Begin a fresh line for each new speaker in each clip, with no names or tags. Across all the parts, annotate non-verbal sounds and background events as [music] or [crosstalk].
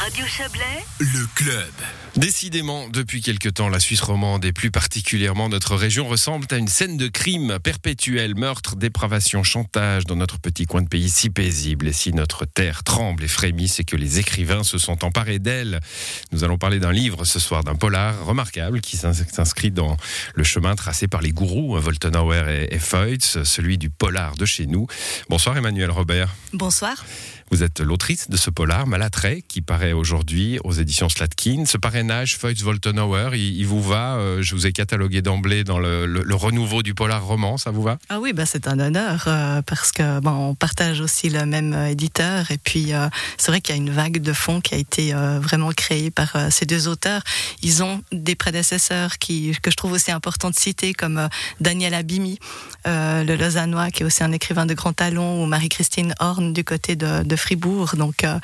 Radio Chablais,
Le club. Décidément, depuis quelque temps, la Suisse romande et plus particulièrement notre région ressemble à une scène de crime perpétuel, meurtre, dépravation, chantage dans notre petit coin de pays si paisible. Et si notre terre tremble et frémit, c'est que les écrivains se sont emparés d'elle. Nous allons parler d'un livre ce soir, d'un polar remarquable qui s'inscrit dans le chemin tracé par les gourous, Voltenauer et, et Feutz, celui du polar de chez nous. Bonsoir Emmanuel Robert.
Bonsoir.
Vous êtes l'autrice de ce polar, Malattrait, qui paraît aujourd'hui aux éditions Slatkin. Ce parrainage, Feutz Voltenauer, il, vous va euh, Je vous ai catalogué d'emblée dans le, renouveau du polar roman, ça vous va?
Ah oui, bah c'est un honneur, euh, parce que bon, on partage aussi le même euh, éditeur. Et puis, c'est vrai qu'il y a une vague de fond qui a été vraiment créée par ces deux auteurs. Ils ont des prédécesseurs qui, que je trouve aussi important de citer, comme Daniel Abimi, le Lausannois, qui est aussi un écrivain de grand talent, ou Marie-Christine Horn du côté de, de Fribourg. Donc, euh,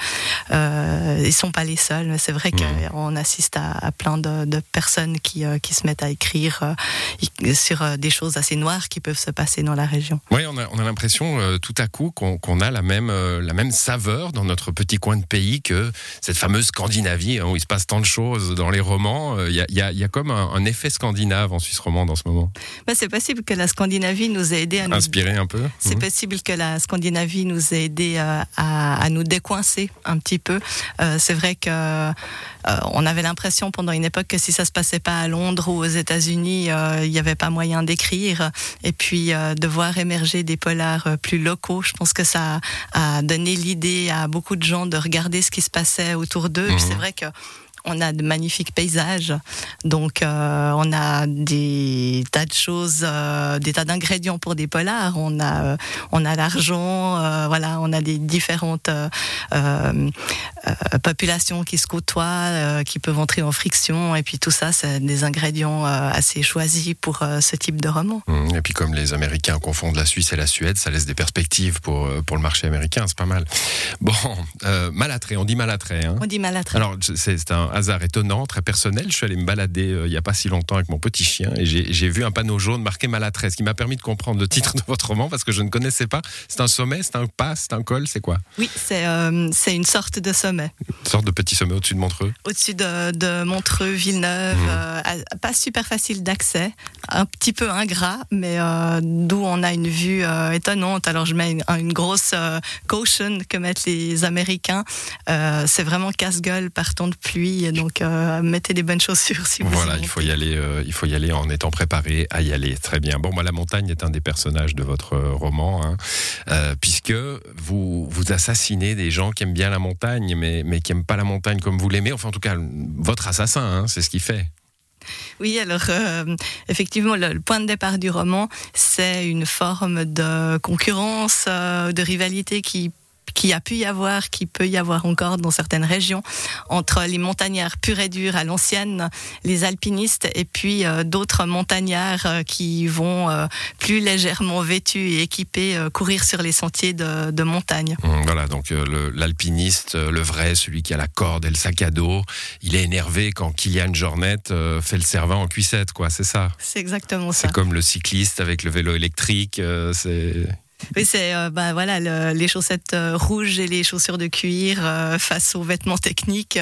euh, ils sont pas les seuls, mais c'est vrai mmh. qu'on assiste à, à plein de, de, personnes qui, euh, qui se mettent à écrire euh, sur des choses assez noires qui peuvent se passer dans la région.
Oui, on a, on a l'impression tout à coup qu'on qu a la même, la même saveur dans notre petit coin de pays que cette fameuse Scandinavie, hein, où il se passe tant de choses dans les romans. Il y a, y a, y a comme un, un, effet scandinave en Suisse romande en ce moment.
Ben, c'est possible que la Scandinavie nous ait aidé à nous...
Inspirer un peu
C'est mmh. possible que la Scandinavie nous ait aidé à, à à nous décoincer un petit peu. Euh, c'est vrai que euh, on avait l'impression pendant une époque que si ça se passait pas à Londres ou aux États-Unis, euh, il n'y avait pas moyen d'écrire. Et puis euh, de voir émerger des polars plus locaux, je pense que ça a donné l'idée à beaucoup de gens de regarder ce qui se passait autour d'eux. Mmh. C'est vrai que on a de magnifiques paysages, donc euh, on a des tas de choses, euh, des tas d'ingrédients pour des polars. On a, euh, on a l'argent, voilà, on a des différentes populations qui se côtoient, qui peuvent entrer en friction, et puis tout ça, c'est des ingrédients assez choisis pour ce type de roman.
Mmh, et puis comme les Américains confondent la Suisse et la Suède, ça laisse des perspectives pour pour le marché américain, c'est pas mal. Bon, Malattrait, on dit Malattrait. Hein
on dit Malattrait.
Alors c'est un hasard étonnant, très personnel. Je suis allé me balader euh, il n'y a pas si longtemps avec mon petit chien et j'ai vu un panneau jaune marqué Malatresse qui m'a permis de comprendre le titre de votre roman parce que je ne connaissais pas. C'est un sommet, c'est un pas, c'est un col, c'est quoi?
Oui, c'est euh, une sorte de sommet.
Une sorte de petit sommet au-dessus de Montreux?
Au-dessus de, de, Montreux, Villeneuve. Mmh. Euh, pas super facile d'accès, un petit peu ingrat, mais euh, d'où on a une vue étonnante. Alors je mets une, une grosse caution que mettent les Américains. c'est vraiment casse-gueule par temps de pluie donc euh, mettez des bonnes chaussures si vous
Voilà, il faut y aller, euh, il faut y aller en étant préparé à y aller. Très bien. Bon, moi, la montagne est un des personnages de votre euh, roman, hein, euh, puisque vous vous assassinez des gens qui aiment bien la montagne, mais mais qui aiment pas la montagne comme vous l'aimez. Enfin, en tout cas, votre assassin, hein, c'est ce qu'il fait.
Oui, alors euh, effectivement, le, le, point de départ du roman, c'est une forme de concurrence, euh, de rivalité qui qui a pu y avoir, qui peut y avoir encore dans certaines régions, entre les montagnards purs et durs à l'ancienne, les alpinistes, et puis euh, d'autres montagnards euh, qui vont euh, plus légèrement vêtus et équipés courir sur les sentiers de, de montagne.
Mmh, voilà, donc l'alpiniste, le, le, vrai, celui qui a la corde et le sac à dos, il est énervé quand Kylian Jornet fait le servant en cuissette, quoi, c'est ça?
C'est exactement ça.
C'est comme le cycliste avec le vélo électrique, c'est
oui, c'est euh, bah, voilà le, les chaussettes euh, rouges et les chaussures de cuir euh, face aux vêtements techniques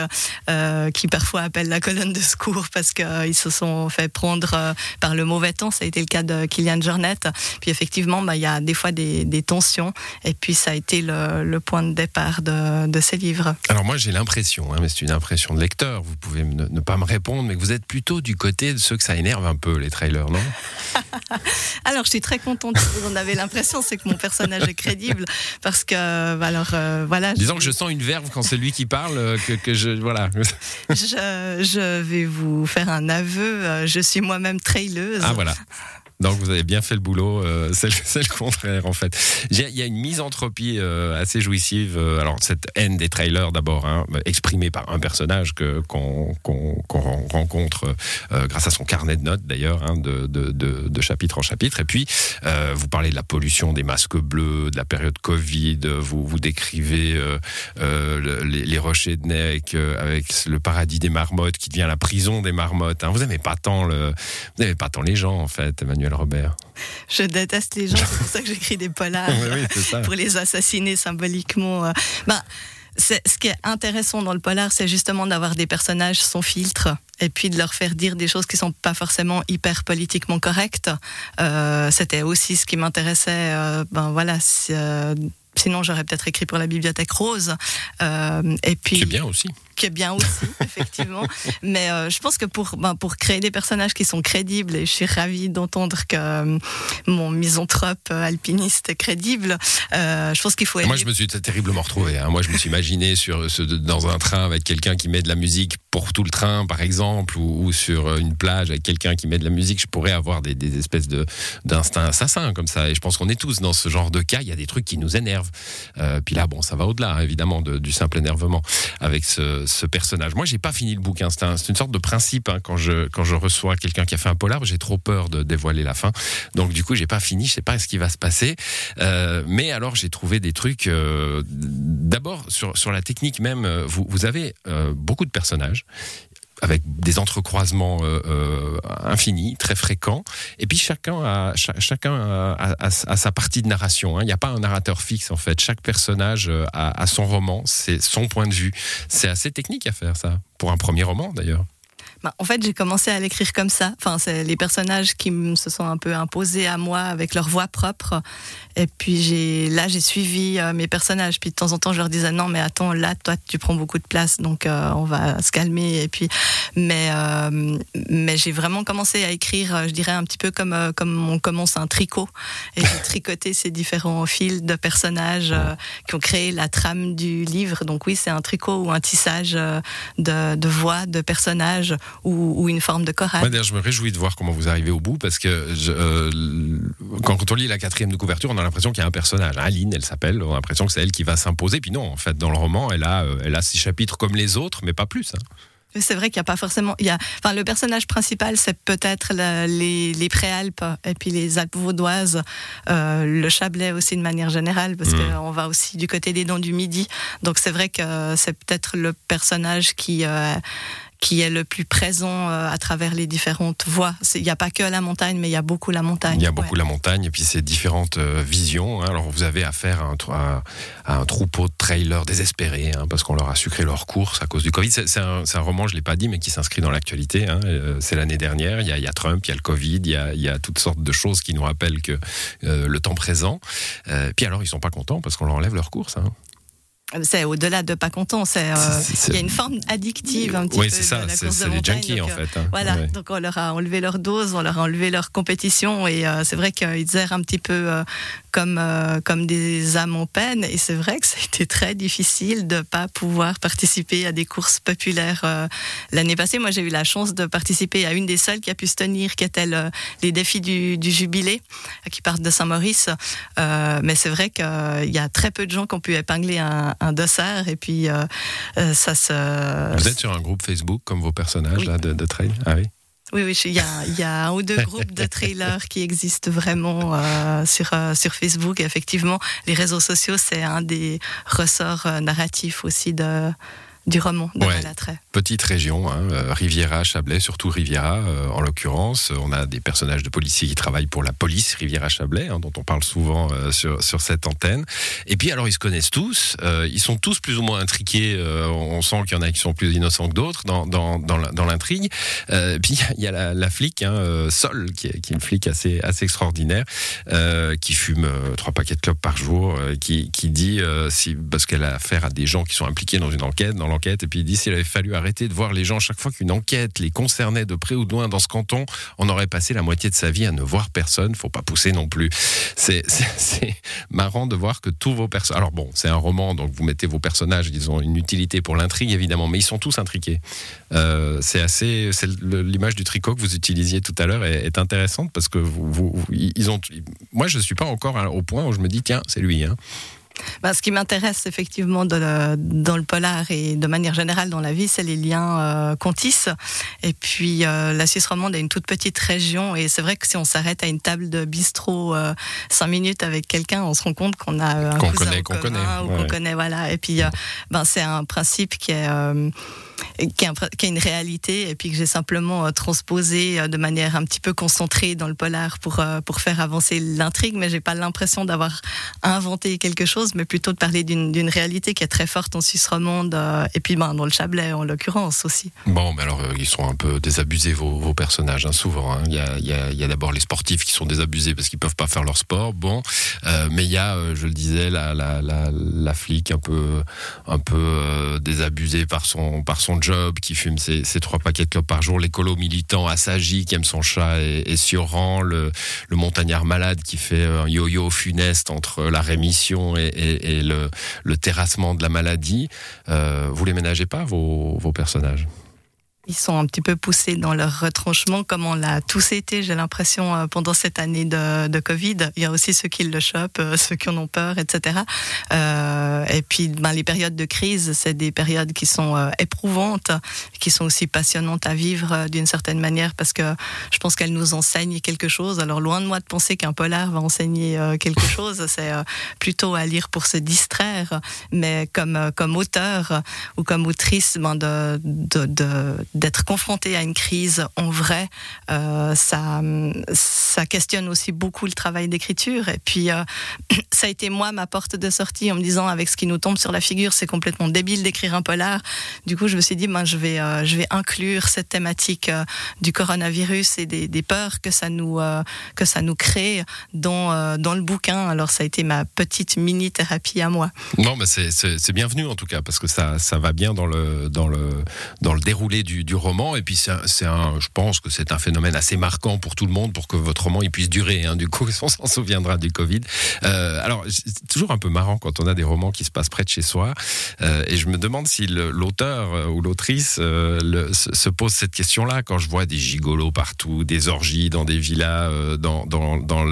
qui parfois appellent la colonne de secours parce qu'ils se sont fait prendre par le mauvais temps. Ça a été le cas de Kylian Jornet. Puis effectivement, bah, il y a des fois des, des, tensions et puis ça a été le, le point de départ de, de ces livres.
Alors moi j'ai l'impression, hein, mais c'est une impression de lecteur, vous pouvez ne, ne, pas me répondre, mais que vous êtes plutôt du côté de ceux que ça énerve un peu les trailers, non? [laughs]
Alors je suis très contente vous en avez l'impression, c'est mon personnage est crédible parce que bah, alors euh, voilà.
Disons je... que je sens une verve quand c'est lui qui parle euh, que, que je voilà.
je, je, vais vous faire un aveu. euh, Je suis moi-même traileuse.
Ah voilà. Donc vous avez bien fait le boulot, euh, [laughs] c'est le, contraire en fait. Il y a une misanthropie euh, assez jouissive. Euh, alors cette haine des trailers d'abord, hein, exprimée par un personnage que qu'on qu qu rencontre euh, grâce à son carnet de notes d'ailleurs, hein, de, chapitre en chapitre. Et puis vous parlez de la pollution des masques bleus, de la période Covid. Vous décrivez les, rochers de Neck avec le paradis des marmottes qui devient la prison des marmottes. Hein. Vous n'aimez vous n'aimez pas tant les gens en fait, Emmanuel. Robert
Je déteste les gens, c'est pour ça que j'écris des polars [laughs]
oui, oui,
pour les assassiner symboliquement. Bah, ce qui est intéressant dans le polar, c'est justement d'avoir des personnages sans filtre et puis de leur faire dire des choses qui sont pas forcément hyper politiquement correctes. Euh, C'était aussi ce qui m'intéressait. Euh, ben voilà. Euh, sinon, j'aurais peut-être écrit pour la bibliothèque rose.
Euh, et puis. C'est bien aussi
qui est bien aussi, [laughs] effectivement. Mais euh, je pense que pour, ben, pour créer des personnages qui sont crédibles, et je suis ravie d'entendre que euh, mon misanthrope euh, alpiniste est crédible, je pense qu'il faut...
Moi, je me suis terriblement retrouvé. Hein. Moi, je me suis imaginé sur, dans un train avec quelqu'un qui met de la musique pour tout le train, par exemple, ou, sur une plage avec quelqu'un qui met de la musique. Je pourrais avoir des, des espèces d'instinct assassin comme ça. Et je pense qu'on est tous dans ce genre de cas. Il y a des trucs qui nous énervent. puis là, bon, ça va au-delà, évidemment, du simple énervement avec ce, ce, personnage. Moi, j'ai pas fini le bouquin. C'est une sorte de principe hein, quand je quand je reçois quelqu'un qui a fait un polar, j'ai trop peur de dévoiler la fin. Donc du coup, j'ai pas fini. Je sais pas ce qui va se passer. Euh, mais alors, j'ai trouvé des trucs. Euh, d'abord sur sur la technique même. Euh, vous vous avez beaucoup de personnages avec des entrecroisements euh, euh, infinis, très fréquents. Et puis chacun a, chacun a, sa partie de narration. Hein. Il n'y a pas un narrateur fixe en fait. Chaque personnage euh, a son roman, c'est son point de vue. C'est assez technique à faire ça, pour un premier roman d'ailleurs.
Bah, en fait, j'ai commencé à l'écrire comme ça. Enfin, c'est les personnages qui se sont un peu imposés à moi avec leur voix propre. Et puis j'ai là, j'ai suivi euh, mes personnages. Puis de temps en temps, je leur disais non, mais attends, là, toi, tu prends beaucoup de place, donc euh, on va se calmer. Et puis, mais euh, mais j'ai vraiment commencé à écrire, je dirais un petit peu comme comme on commence un tricot. Et j'ai [laughs] tricoté ces différents fils de personnages qui ont créé la trame du livre. Donc oui, c'est un tricot ou un tissage de, de voix de personnages ou, une forme de chorale.
je me réjouis de voir comment vous arrivez au bout parce que euh, quand on lit la quatrième de couverture, on a l'impression qu'il y a un personnage. Aline, elle s'appelle. On a l'impression que c'est elle qui va s'imposer. Puis non, en fait, dans le roman, elle a, euh, elle a six chapitres comme les autres, mais pas plus. Hein.
C'est vrai qu'il n'y a pas forcément. Il y a, enfin, le personnage principal, c'est peut-être les, les Préalpes et puis les Alpes vaudoises, euh, le Chablais aussi de manière générale, parce mmh. qu'on va aussi du côté des Dents du Midi. Donc c'est vrai que c'est peut-être le personnage qui qui est le plus présent euh, à travers les différentes voies. Il n'y a pas que la montagne, mais il y a beaucoup la montagne.
Il y a beaucoup la montagne et puis ces différentes euh, visions. Hein. Alors vous avez affaire à un, à un troupeau de trailers désespérés hein, parce qu'on leur a sucré leur course à cause du Covid. C'est un, un, roman, je ne l'ai pas dit, mais qui s'inscrit dans l'actualité. Hein. Euh, c'est l'année dernière. Il y, a, il y, a, Trump, il y a le Covid, il y a, il y a toutes sortes de choses qui nous rappellent que le temps présent. puis alors ils sont pas contents parce qu'on leur enlève leur course.
C'est au-delà de pas content, c'est euh, il y a une forme addictive un petit
oui, peu. Oui, c'est ça, c'est les junkies en fait. Hein.
Voilà, donc on leur a enlevé leur dose, on leur a enlevé leur compétition et euh, c'est vrai qu'ils errent un petit peu euh, comme comme des âmes en peine et c'est vrai que ça a été très difficile de pas pouvoir participer à des courses populaires l'année passée. Moi, j'ai eu la chance de participer à une des seules qui a pu se tenir, qui était les défis du, du, jubilé, qui partent de Saint-Maurice. mais c'est vrai qu'il y a très peu de gens qui ont pu épingler un un dossard et puis euh, euh, ça se.
Vous êtes sur un groupe Facebook comme vos personnages là, de, de trail? Ah oui.
Oui, oui, il y, a, un ou deux groupes de trailers qui existent vraiment euh, sur, sur Facebook. Effectivement, les réseaux sociaux, c'est un des ressorts narratifs aussi de, du roman de ouais.
Petite région, hein, euh, Riviera, Chablais, surtout Riviera euh, en l'occurrence. On a des personnages de policiers qui travaillent pour la police Riviera-Chablais, hein, dont on parle souvent euh, sur, sur cette antenne. Et puis alors ils se connaissent tous, ils sont tous plus ou moins intriqués, on sent qu'il y en a qui sont plus innocents que d'autres dans, dans, dans l'intrigue. puis il y a la, la flic, hein, Sol, qui est, qui est, une flic assez, assez extraordinaire, qui fume trois paquets de clopes par jour, qui, qui dit, si, parce qu'elle a affaire à des gens qui sont impliqués dans une enquête, dans enquête. Et puis il dit s'il avait fallu arrêter de voir les gens chaque fois qu'une enquête les concernait de près ou de loin dans ce canton, on aurait passé la moitié de sa vie à ne voir personne. Faut pas pousser non plus. C'est [laughs] marrant de voir que tous vos personnages. Alors bon, c'est un roman, donc vous mettez vos personnages, ils ont une utilité pour l'intrigue évidemment, mais ils sont tous intriqués. Euh, c'est assez. L'image du tricot que vous utilisiez tout à l'heure est, intéressante parce que vous, ils ont. Moi, je suis pas encore au point où je me dis tiens, c'est lui. Hein.
Bah, ce qui m'intéresse effectivement dans le polar et de manière générale dans la vie, c'est les liens euh, qu'on tisse. Et puis euh, la Suisse romande est une toute petite région et c'est vrai que si on s'arrête à une table de bistrot euh, cinq minutes avec quelqu'un, on se rend compte qu'on a un
qu'on connaît, qu'on connaît,
ou qu'on connaît, voilà. Et puis ben c'est un principe qui est qui est, une réalité et puis que j'ai simplement transposé de manière un petit peu concentrée dans le polar pour pour faire avancer l'intrigue, mais j'ai pas l'impression d'avoir inventé quelque chose, mais plutôt de parler d'une réalité qui est très forte en Suisse romande et puis ben, dans le Chablais en l'occurrence aussi.
Bon, mais alors ils sont un peu désabusés vos, personnages hein, souvent. Hein. Il y a, a, a d'abord les sportifs qui sont désabusés parce qu'ils peuvent pas faire leur sport. Bon, mais il y a, je le disais, la, la, la, flic un peu un peu euh, désabusé par son par son job, qui fume ses, trois paquets de clopes par jour, l'écolo militant assagi qui aime son chat et, et Sioran, le, montagnard malade qui fait un yo-yo funeste entre la rémission et, le, terrassement de la maladie. Euh, vous les ménagez pas vos personnages?
Ils sont un petit peu poussés dans leur retranchement, comme on l'a tous été, j'ai l'impression, euh, pendant cette année de, Covid. Il y a aussi ceux qui le chopent, euh, ceux qui en ont peur, etc. Euh, et puis, ben, les périodes de crise, c'est des périodes qui sont euh, éprouvantes, qui sont aussi passionnantes à vivre d'une certaine manière, parce que je pense qu'elles nous enseignent quelque chose. Alors, loin de moi de penser qu'un polar va enseigner quelque chose, c'est plutôt à lire pour se distraire, mais comme, comme auteur ou comme autrice, ben, de, de, de d'être confronté à une crise en vrai, euh, ça, ça questionne aussi beaucoup le travail d'écriture. Et puis, euh, [clears throat] ça a été moi ma porte de sortie en me disant avec ce qui nous tombe sur la figure, c'est complètement débile d'écrire un polar. Du coup, je me suis dit, ben, je vais, euh, je vais inclure cette thématique du coronavirus et des, peurs que ça nous, que ça nous crée dans, dans le bouquin. Alors, ça a été ma petite mini thérapie à moi.
Non, mais c'est bienvenu en tout cas parce que ça, ça va bien dans le, dans le, dans le déroulé du, du roman. Et puis, c'est un, je pense que c'est un phénomène assez marquant pour tout le monde pour que votre roman il puisse durer. Hein. Du coup, [laughs] on s'en souviendra du Covid. Euh, alors, c'est toujours un peu marrant quand on a des romans qui se passent près de chez soi. Euh, et je me demande si l'auteur euh, ou l'autrice se pose cette question-là quand je vois des gigolos partout, des orgies dans des villas, dans, dans, dans.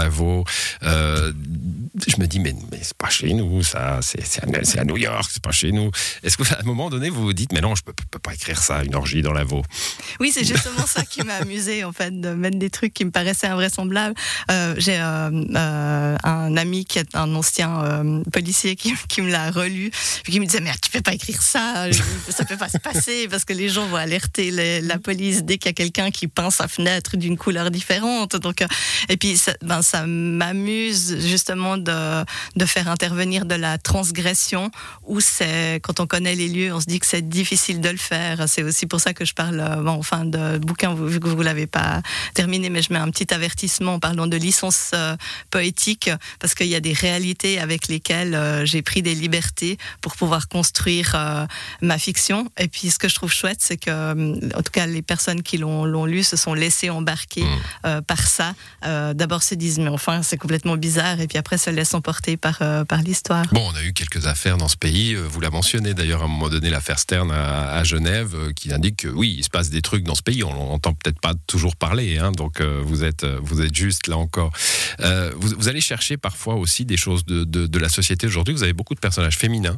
Je me dis, mais, c'est pas chez nous, ça, c'est à, New York, c'est pas chez nous. Est-ce qu'à un moment donné, vous vous dites, mais non, je peux, peux pas écrire ça, une orgie dans Lavaux
Oui, c'est justement ça qui m'a amusé, en fait, de mettre des trucs qui me paraissaient invraisemblables. Euh, J'ai euh, euh, un ami qui est un ancien policier qui, me l'a relu, qui me disait, mais tu peux pas écrire ça, ça peut pas se passer, parce que les gens vont alerter la police dès qu'il y a quelqu'un qui peint sa fenêtre d'une couleur différente. Donc, et puis, ça, ben, ça m'amuse justement de faire intervenir de la transgression où c'est, quand on connaît les lieux, on se dit que c'est difficile de le faire. C'est aussi pour ça que je parle, bon, enfin, de bouquin, vu que vous l'avez pas terminé, mais je mets un petit avertissement en parlant de licence euh, poétique, parce qu'il y a des réalités avec lesquelles euh, j'ai pris des libertés pour pouvoir construire euh, ma fiction. Et puis, ce que je trouve chouette, c'est que, en tout cas, les personnes qui l'ont lu se sont laissées embarquer mmh. par ça. D'abord se disent, mais enfin, c'est complètement bizarre, et puis après se laissent emporter par, par l'histoire.
Bon, on a eu quelques affaires dans ce pays. Vous la mentionnez d'ailleurs à un moment donné, l'affaire Stern à, Genève, qui indique que oui, il se passe des trucs dans ce pays. On n'entend peut-être pas toujours parler, hein, donc euh, vous êtes vous êtes juste là encore. Euh, vous, allez chercher parfois aussi des choses de, de, la société aujourd'hui. Vous avez beaucoup de personnages féminins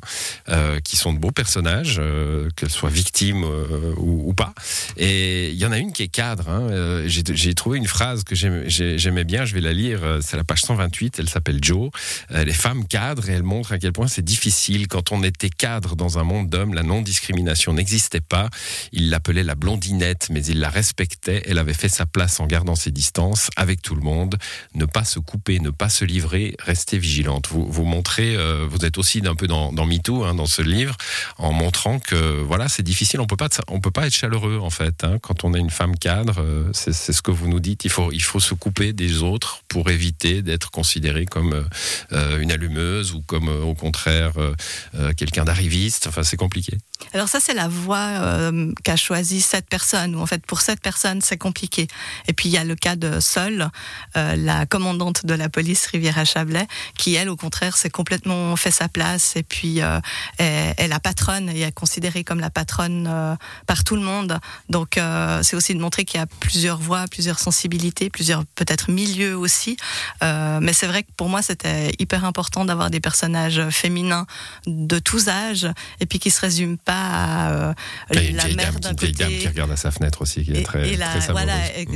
euh, qui sont de beaux personnages, euh, qu'elles soient victimes euh, ou, pas. Et il y en a une qui est cadre. Hein. Euh, j'ai trouvé une phrase que j'aimais bien. Je vais la lire. C'est la page 128. Elle s'appelle Jo. les femmes cadres et elle montre à quel point c'est difficile quand on était cadre dans un monde d'hommes. La non-discrimination n'existait pas. Il l'appelait la blondinette, mais il la respectait. Elle avait fait sa place en gardant ses distances avec tout le monde. Ne pas se couper, ne pas se livrer, rester vigilante. Vous, vous montrez, euh, vous êtes aussi un peu dans, dans MeToo, hein, dans ce livre, en montrant que voilà, c'est difficile. On peut pas, on peut pas être chaleureux en fait. Hein, quand on est une femme cadre, euh, c'est ce que vous nous dites. Il faut, il faut se couper des autres pour éviter d'être considéré comme euh, une allumeuse ou comme euh, au contraire euh, quelqu'un d'arriviste. Enfin, c'est compliqué.
Alors ça, c'est la voie euh, qu'a choisi cette personne. Ou en fait, pour cette personne, c'est compliqué. Et puis il y a le cas de Sol, euh, la commandante de la police Rivière Chablais, qui elle, au contraire, s'est complètement fait sa place. Et puis euh, est, la patronne et est considérée comme la patronne euh, par tout le monde. Donc euh, c'est aussi de montrer qu'il y a plusieurs voies, plusieurs sensibilités, plusieurs peut-être milieux aussi. Euh, mais c'est vrai que pour moi, c'était hyper important d'avoir des personnages féminins de tous âges et puis qui se résument pas à
la mer d'un côté. dame qui regarde à sa fenêtre aussi, qui est très, et
voilà,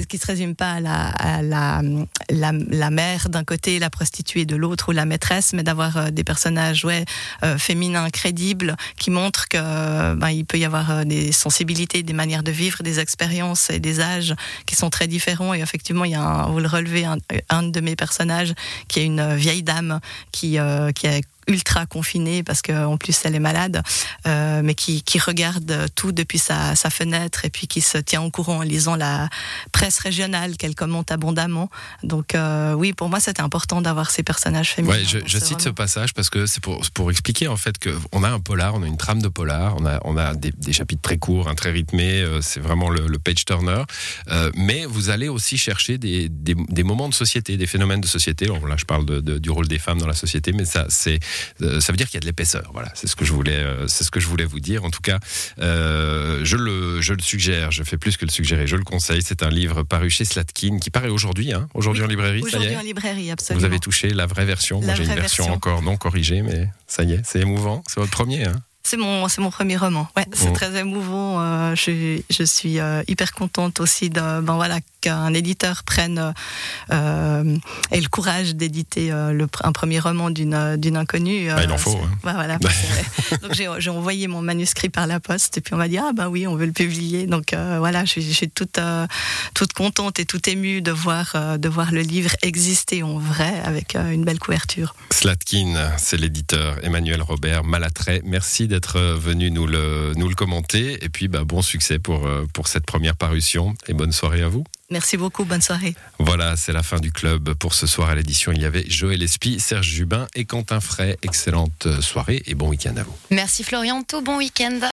qui se résume pas à la, à la, la, la mère d'un côté, la prostituée de l'autre ou la maîtresse, mais d'avoir des personnages ouais, féminins crédibles qui montrent que ben, il peut y avoir des sensibilités, des manières de vivre, des expériences et des âges qui sont très différents. Et effectivement, il y a un, vous le relevez, un, un de mes personnages qui est une vieille dame qui, euh, qui ultra confinée parce qu'en plus elle est malade, euh, mais qui, qui, regarde tout depuis sa, sa, fenêtre et puis qui se tient au courant en lisant la presse régionale qu'elle commente abondamment. Donc euh, oui, pour moi c'était important d'avoir ces personnages féminins.
Ouais, je, je cite ce passage parce que c'est pour, pour expliquer en fait qu'on a un polar, on a une trame de polar, on a, on a des, des chapitres très courts, hein, très rythmés, euh, c'est vraiment le, le, page turner, mais vous allez aussi chercher des, des, des, moments de société, des phénomènes de société. Alors là je parle de, de, du rôle des femmes dans la société, mais ça c'est ça veut dire qu'il y a de l'épaisseur. Voilà, c'est ce que je voulais, euh, c'est ce que je voulais vous dire. En tout cas, euh, je le, je le suggère. Je fais plus que le suggérer. Je le conseille. C'est un livre paru chez Slatkin qui paraît aujourd'hui, hein, aujourd'hui en librairie.
Aujourd'hui en librairie, absolument.
Vous avez touché la vraie version. Moi, j'ai une version, encore non corrigée, mais ça y est, c'est émouvant. C'est votre premier. Hein
c'est mon, c'est mon premier roman. Ouais, c'est oh. très émouvant. Euh, je, je, suis euh, hyper contente aussi de, ben voilà, qu'un éditeur prenne euh, ait le courage d'éditer euh, un premier roman d'une, d'une inconnue.
Bah, il en faut. Hein.
Bah, voilà, [laughs] donc j'ai, j'ai envoyé mon manuscrit par la poste et puis on m'a dit ah bah oui, on veut le publier. Donc voilà, je, je, suis toute toute contente et toute émue de voir de voir le livre exister en vrai avec une belle couverture.
Slatkin, c'est l'éditeur Emmanuel Robert Malatrait. Merci d'être d'être venu nous le, nous le commenter. Et puis, bah, bon succès pour, euh, pour cette première parution et bonne soirée à vous.
Merci beaucoup, bonne soirée.
Voilà, c'est la fin du club pour ce soir à l'édition. Il y avait Joël Espy, Serge Jubin et Quentin Fray. Excellente soirée et bon week-end à vous.
Merci Florian, tout bon week-end.